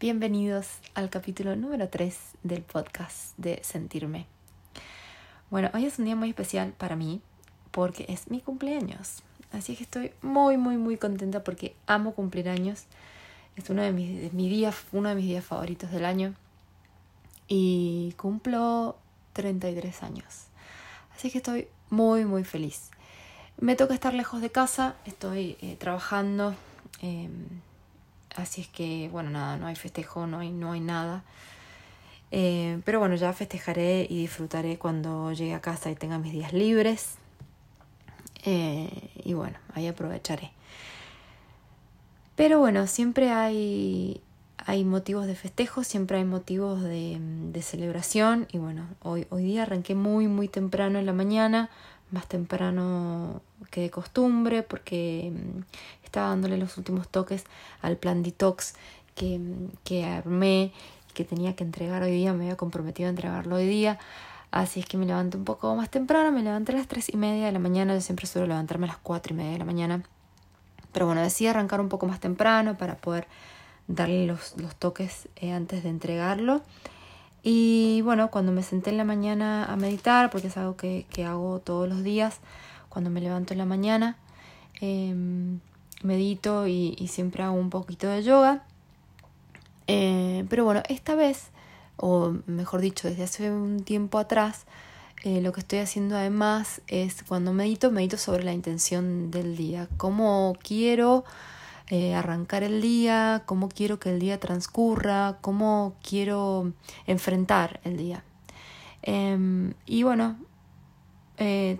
Bienvenidos al capítulo número 3 del podcast de Sentirme. Bueno, hoy es un día muy especial para mí porque es mi cumpleaños. Así que estoy muy, muy, muy contenta porque amo cumplir años. Es uno de mis, de días, uno de mis días favoritos del año. Y cumplo 33 años. Así que estoy muy, muy feliz. Me toca estar lejos de casa, estoy eh, trabajando. Em, así es que, bueno, nada, no hay festejo, no hay, no hay nada. Eh, pero bueno, ya festejaré y disfrutaré cuando llegue a casa y tenga mis días libres. Eh, y bueno, ahí aprovecharé. Pero bueno, siempre hay, hay motivos de festejo, siempre hay motivos de, de, celebración. Y bueno, hoy, hoy día arranqué muy, muy temprano en la mañana, más temprano que de costumbre, porque estaba dándole los últimos toques al plan detox que, que armé, que tenía que entregar hoy día, me había comprometido a entregarlo hoy día. Así es que me levanté un poco más temprano, me levanté a las tres y media de la mañana, yo siempre suelo levantarme a las cuatro y media de la mañana. Pero bueno, decidí arrancar un poco más temprano para poder darle los, los toques eh, antes de entregarlo. Y bueno, cuando me senté en la mañana a meditar, porque es algo que, que hago todos los días, cuando me levanto en la mañana, eh, medito y, siempre hago un poquito de yoga. Eh, pero bueno, esta vez o mejor dicho, desde hace un tiempo atrás, eh, lo que estoy haciendo además es cuando medito, medito sobre la intención del día, cómo quiero eh, arrancar el día, cómo quiero que el día transcurra, cómo quiero enfrentar el día. Eh, y bueno,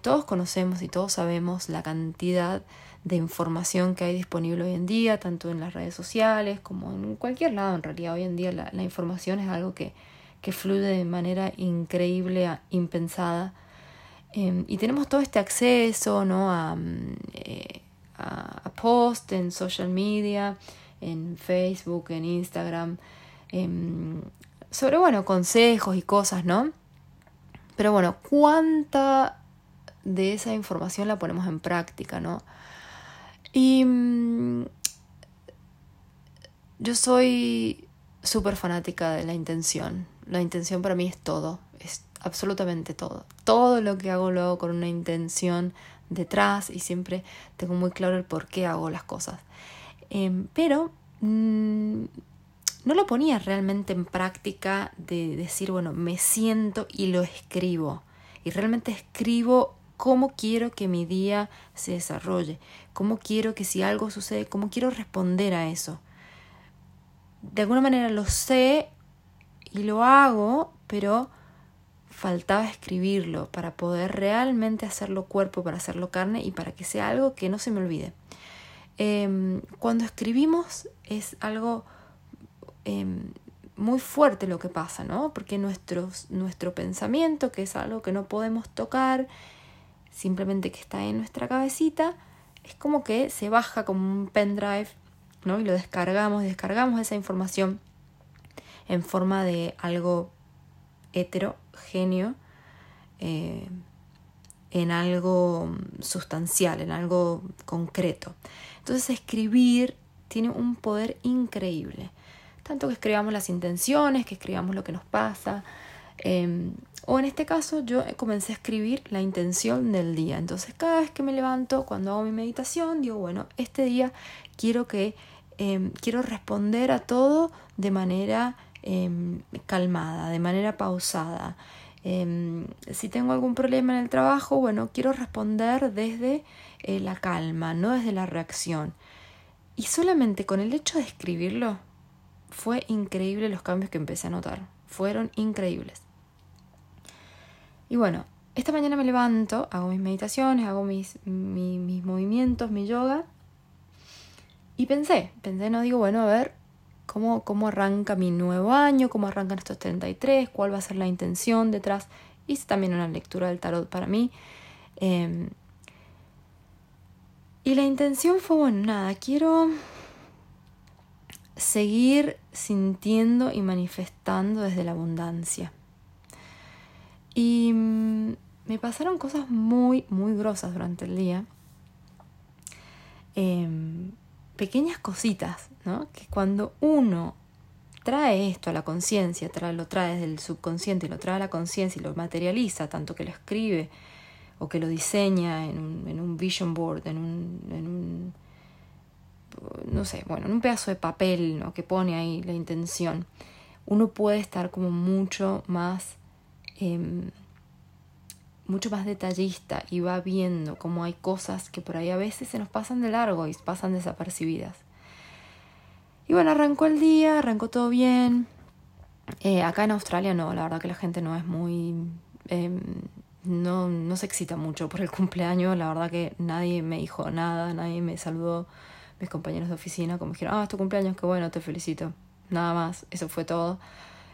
todos conocemos y todos sabemos la cantidad de información que hay disponible hoy en día, tanto en las redes sociales como en cualquier lado. En realidad, hoy en día la, información es algo que, que, fluye de manera increíble, impensada. Eh, y tenemos todo este acceso ¿no? a, eh, a, a en social media, en Facebook, en Instagram, eh, sobre, bueno, consejos y cosas, ¿no? Pero bueno, ¿cuánta de esa información la ponemos en práctica, ¿no? Y mmm, yo soy súper fanática de la intención. La intención para mí es todo, es absolutamente todo. Todo lo que hago lo hago con una intención detrás y siempre tengo muy claro el por qué hago las cosas. Eh, pero mmm, no lo ponía realmente en práctica de decir, bueno, me siento y lo escribo. Y realmente escribo cómo quiero que mi día se desarrolle, cómo quiero que si algo sucede, cómo quiero responder a eso. De alguna manera lo sé y lo hago, pero faltaba escribirlo para poder realmente hacerlo cuerpo, para hacerlo carne y para que sea algo que no se me olvide. Eh, cuando escribimos es algo eh, muy fuerte lo que pasa, ¿no? Porque nuestros, nuestro pensamiento, que es algo que no podemos tocar, simplemente que está en nuestra cabecita, es como que se baja como un pendrive, ¿no? Y lo descargamos, descargamos esa información en forma de algo heterogéneo, eh, en algo sustancial, en algo concreto. Entonces escribir tiene un poder increíble. Tanto que escribamos las intenciones, que escribamos lo que nos pasa, eh, o en este caso yo comencé a escribir la intención del día. Entonces cada vez que me levanto, cuando hago mi meditación, digo, bueno, este día quiero que eh, quiero responder a todo de manera eh, calmada, de manera pausada. Si tengo algún problema en el trabajo, bueno, quiero responder desde eh, la calma, no desde la reacción. Y solamente con el hecho de escribirlo, fue increíble los cambios que empecé a notar. Fueron increíbles. Y bueno, esta mañana me levanto, hago mis meditaciones, hago mis, mi, mis movimientos, mi yoga. Y pensé, pensé, no digo, bueno, a ver cómo, cómo arranca mi nuevo año, cómo arrancan estos 33, cuál va a ser la intención detrás. Hice también una lectura del tarot para mí. Eh, y la intención fue, bueno, nada, quiero seguir sintiendo y manifestando desde la abundancia. Y mmm, me pasaron cosas muy, muy grosas durante el día. Eh, pequeñas cositas, ¿no? Que cuando uno trae esto a la conciencia, lo trae desde el subconsciente y lo trae a la conciencia y lo materializa, tanto que lo escribe o que lo diseña en un, en un vision board, en un, en un, no sé, bueno, en un pedazo de papel ¿no? que pone ahí la intención, uno puede estar como mucho más, em, mucho más detallista y va viendo cómo hay cosas que por ahí a veces se nos pasan de largo y pasan desapercibidas. Y bueno, arrancó el día, arrancó todo bien. Eh, acá en Australia no, la verdad que la gente no es muy... Em, no, no se excita mucho por el cumpleaños, la verdad que nadie me dijo nada, nadie me saludó, mis compañeros de oficina como dijeron, ah, es tu cumpleaños, qué bueno, te felicito. Nada más, eso fue todo.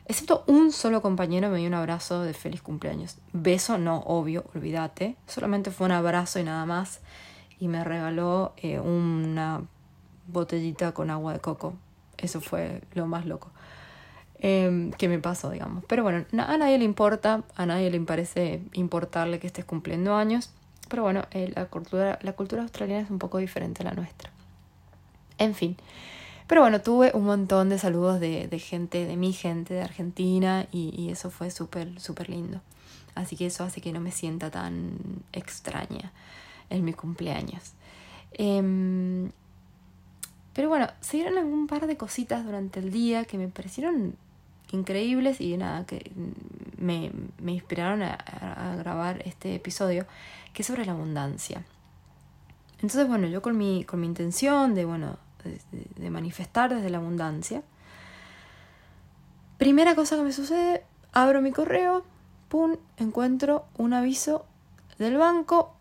Excepto un solo compañero me dio un abrazo de feliz cumpleaños. Beso, no, obvio, olvídate. Solamente fue un abrazo y nada más. Y me regaló eh, una botellita con agua de coco. Eso fue lo más loco eh, que me pasó, digamos. Pero bueno, a nadie le importa, a nadie le parece importarle que estés cumpliendo años. Pero bueno, eh, la, cultura, la cultura australiana es un poco diferente a la nuestra. En fin. Pero bueno, tuve un montón de saludos de, de gente, de mi gente, de Argentina, y, y eso fue súper, súper lindo. Así que eso hace que no me sienta tan extraña en mi cumpleaños. Eh, pero bueno, se dieron algún par de cositas durante el día que me parecieron increíbles y nada, que me, me inspiraron a, a, grabar este episodio, que es sobre la abundancia. Entonces, bueno, yo con mi, con mi intención de, bueno, de, manifestar desde la abundancia, primera cosa que me sucede, abro mi correo, pum, encuentro un aviso del banco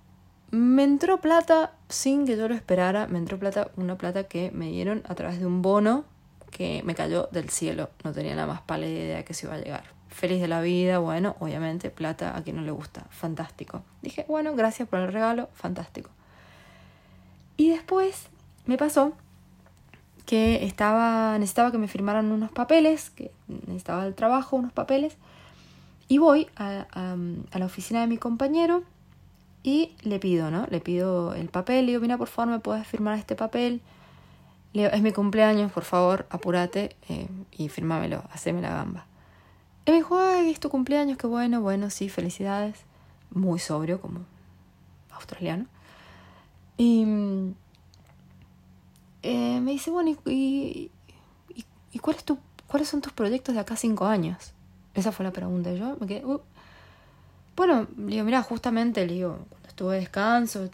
me entró plata sin que yo lo esperara, me entró plata, una plata que me dieron a través de un bono que me cayó del cielo, no tenía la más pálida idea que se iba a llegar. Feliz de la vida, bueno, obviamente, plata a quien no le gusta, fantástico. Dije, bueno, gracias por el regalo, fantástico. Y después me pasó que estaba, necesitaba que me firmaran unos papeles, que necesitaba el trabajo, unos papeles, y voy a, la oficina de mi compañero y le pido, ¿no? Le pido el papel, le digo, mira, por favor, ¿me puedes firmar este papel? Le digo, es mi cumpleaños, por favor, apúrate eh, y firmámelo, haceme la gamba. Y me dijo, ay, es tu cumpleaños, qué bueno, bueno, sí, felicidades. Muy sobrio, como australiano. Y eh, me dice, bueno, ¿y, y, y cuál es tu, cuáles son tus proyectos de acá cinco años? Esa fue la pregunta. Yo me quedé, uh, bueno, le digo, mira, justamente, le digo, cuando estuve de descanso,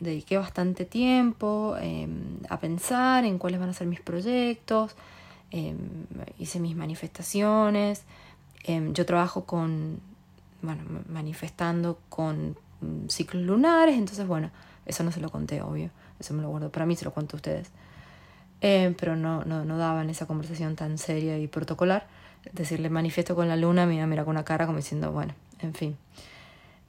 dediqué bastante tiempo eh, a pensar en cuáles van a ser mis proyectos, eh, hice mis manifestaciones, eh, yo trabajo con, bueno, manifestando con ciclos lunares, entonces, bueno, eso no se lo conté, obvio, eso me lo guardo para mí, se lo cuento a ustedes. pero no, no, no daban esa conversación tan seria y protocolar. Decirle manifiesto con la luna, me mira con una cara como diciendo, bueno, en fin.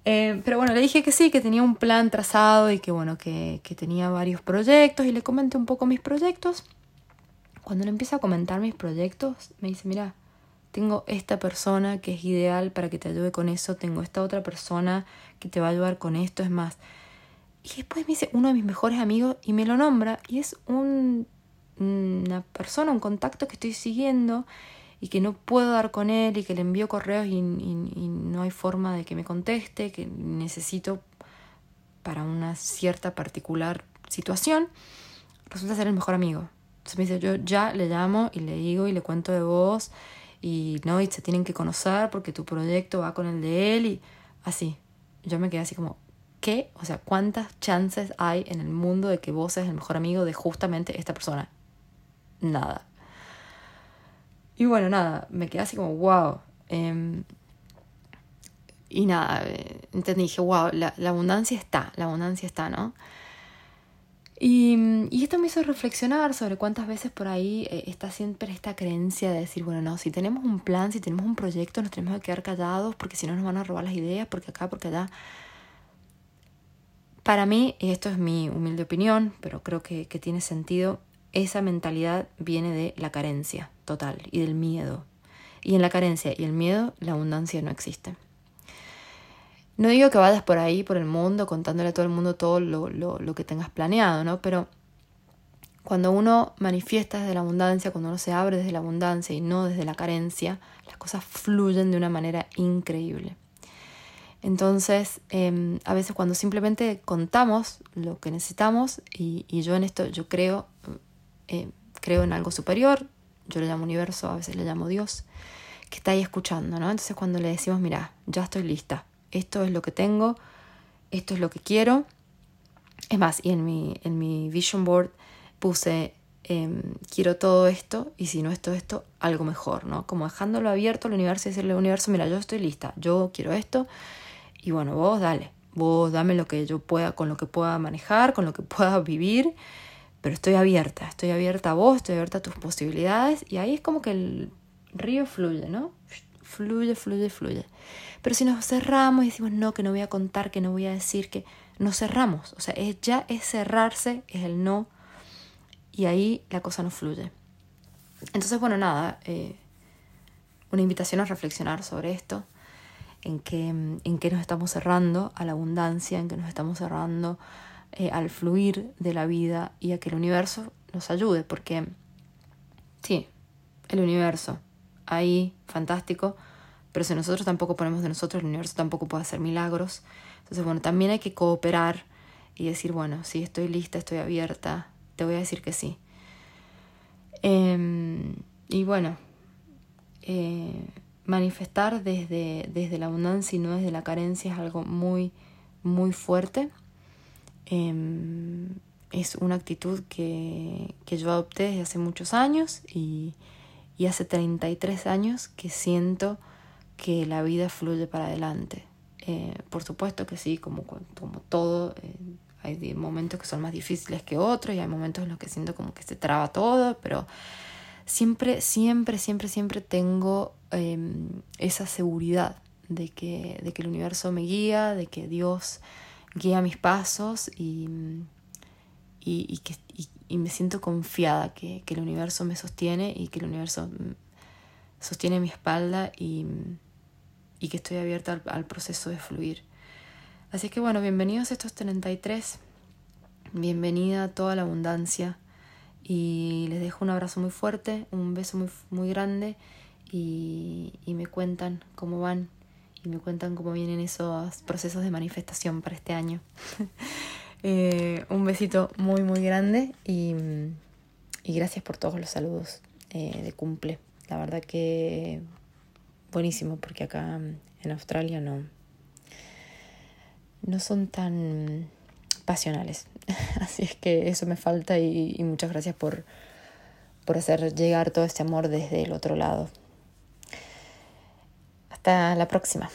Eh, pero bueno, le dije que sí, que tenía un plan trazado y que bueno, que, que tenía varios proyectos y le comenté un poco mis proyectos. Cuando le empieza a comentar mis proyectos, me dice, mira, tengo esta persona que es ideal para que te ayude con eso, tengo esta otra persona que te va a ayudar con esto, es más. Y después me dice uno de mis mejores amigos y me lo nombra y es un, una persona, un contacto que estoy siguiendo y que no puedo dar con él y que le envío correos y, no hay forma de que me conteste, que necesito para una cierta particular situación, resulta ser el mejor amigo. Entonces me dice, yo ya le llamo y le digo y le cuento de vos y no, y se tienen que conocer porque tu proyecto va con el de él y así. Yo me quedé así como, ¿qué? O sea, ¿cuántas chances hay en el mundo de que vos seas el mejor amigo de justamente esta persona? Nada. Y bueno, nada, me quedé así como, wow. Eh, y nada, eh, entendí, dije, wow, la, la, abundancia está, la abundancia está, ¿no? Y, y, esto me hizo reflexionar sobre cuántas veces por ahí eh, está siempre esta creencia de decir, bueno, no, si tenemos un plan, si tenemos un proyecto, nos tenemos que quedar callados porque si no nos van a robar las ideas, porque acá, porque allá. Para mí, y esto es mi humilde opinión, pero creo que, tiene sentido, esa mentalidad viene de la carencia total y del miedo. Y en la carencia y el miedo, la abundancia no existe. No digo que vayas por ahí, por el mundo, contándole a todo el mundo todo lo, lo, lo que tengas planeado, ¿no? Pero Cuando uno manifiesta desde la abundancia, cuando uno se abre desde la abundancia y no desde la carencia, las cosas fluyen de una manera increíble. Entonces, em, a veces cuando simplemente contamos lo que necesitamos, y, yo en esto, yo creo, eh, creo en algo superior, yo le llamo universo, a veces le llamo Dios, que está ahí escuchando, ¿no? Entonces cuando le decimos, mira, ya estoy lista, esto es lo que tengo, esto es lo que quiero. Es más, y en mi, en mi vision board puse, em, quiero todo esto, y si no es todo esto, algo mejor, ¿no? Como dejándolo abierto al universo y decirle al universo, mira, yo estoy lista, yo quiero esto, y bueno, vos dale, vos dame lo que yo pueda, con lo que pueda manejar, con lo que pueda vivir, pero estoy abierta, estoy abierta a vos, estoy abierta a tus posibilidades, y ahí es como que el río fluye, ¿no? Fluye, fluye, fluye. Pero si nos cerramos y decimos, no, que no voy a contar, que no voy a decir, que nos cerramos. O sea, es, ya es cerrarse, es el no, y ahí la cosa no fluye. Entonces, bueno, nada, eh, una invitación a reflexionar sobre esto, en qué en que nos estamos cerrando a la abundancia, en que nos estamos cerrando eh, al fluir de la vida y a que el universo nos ayude, porque sí, el universo, ahí, fantástico, pero si nosotros tampoco ponemos de nosotros, el universo tampoco puede hacer milagros. Entonces, bueno, también hay que cooperar y decir, bueno, sí, estoy lista, estoy abierta, te voy a decir que sí. Em, y bueno, eh, manifestar desde, desde la abundancia y no desde la carencia es algo muy, muy fuerte. Em, es una actitud que, que yo adopté desde hace muchos años y, y hace 33 años que siento que la vida fluye para adelante. Eh, por supuesto que sí, como, como todo, eh, hay momentos que son más difíciles que otros y hay momentos en los que siento como que se traba todo, pero siempre, siempre, siempre, siempre tengo em, esa seguridad de que, de que el universo me guía, de que Dios guía mis pasos y, y, que, y me siento confiada que, que, el universo me sostiene y que el universo sostiene mi espalda y, y que estoy abierta al, al, proceso de fluir. Así que bueno, bienvenidos a estos 33, bienvenida a toda la abundancia y les dejo un abrazo muy fuerte, un beso muy, muy grande y, me cuentan cómo van y me cuentan cómo vienen esos procesos de manifestación para este año. Eh, un besito muy, muy grande y, y gracias por todos los saludos eh, de cumple. La verdad que buenísimo porque acá en Australia no, no son tan pasionales. Así es que eso me falta y, y muchas gracias por, por hacer llegar todo este amor desde el otro lado. Hasta la próxima.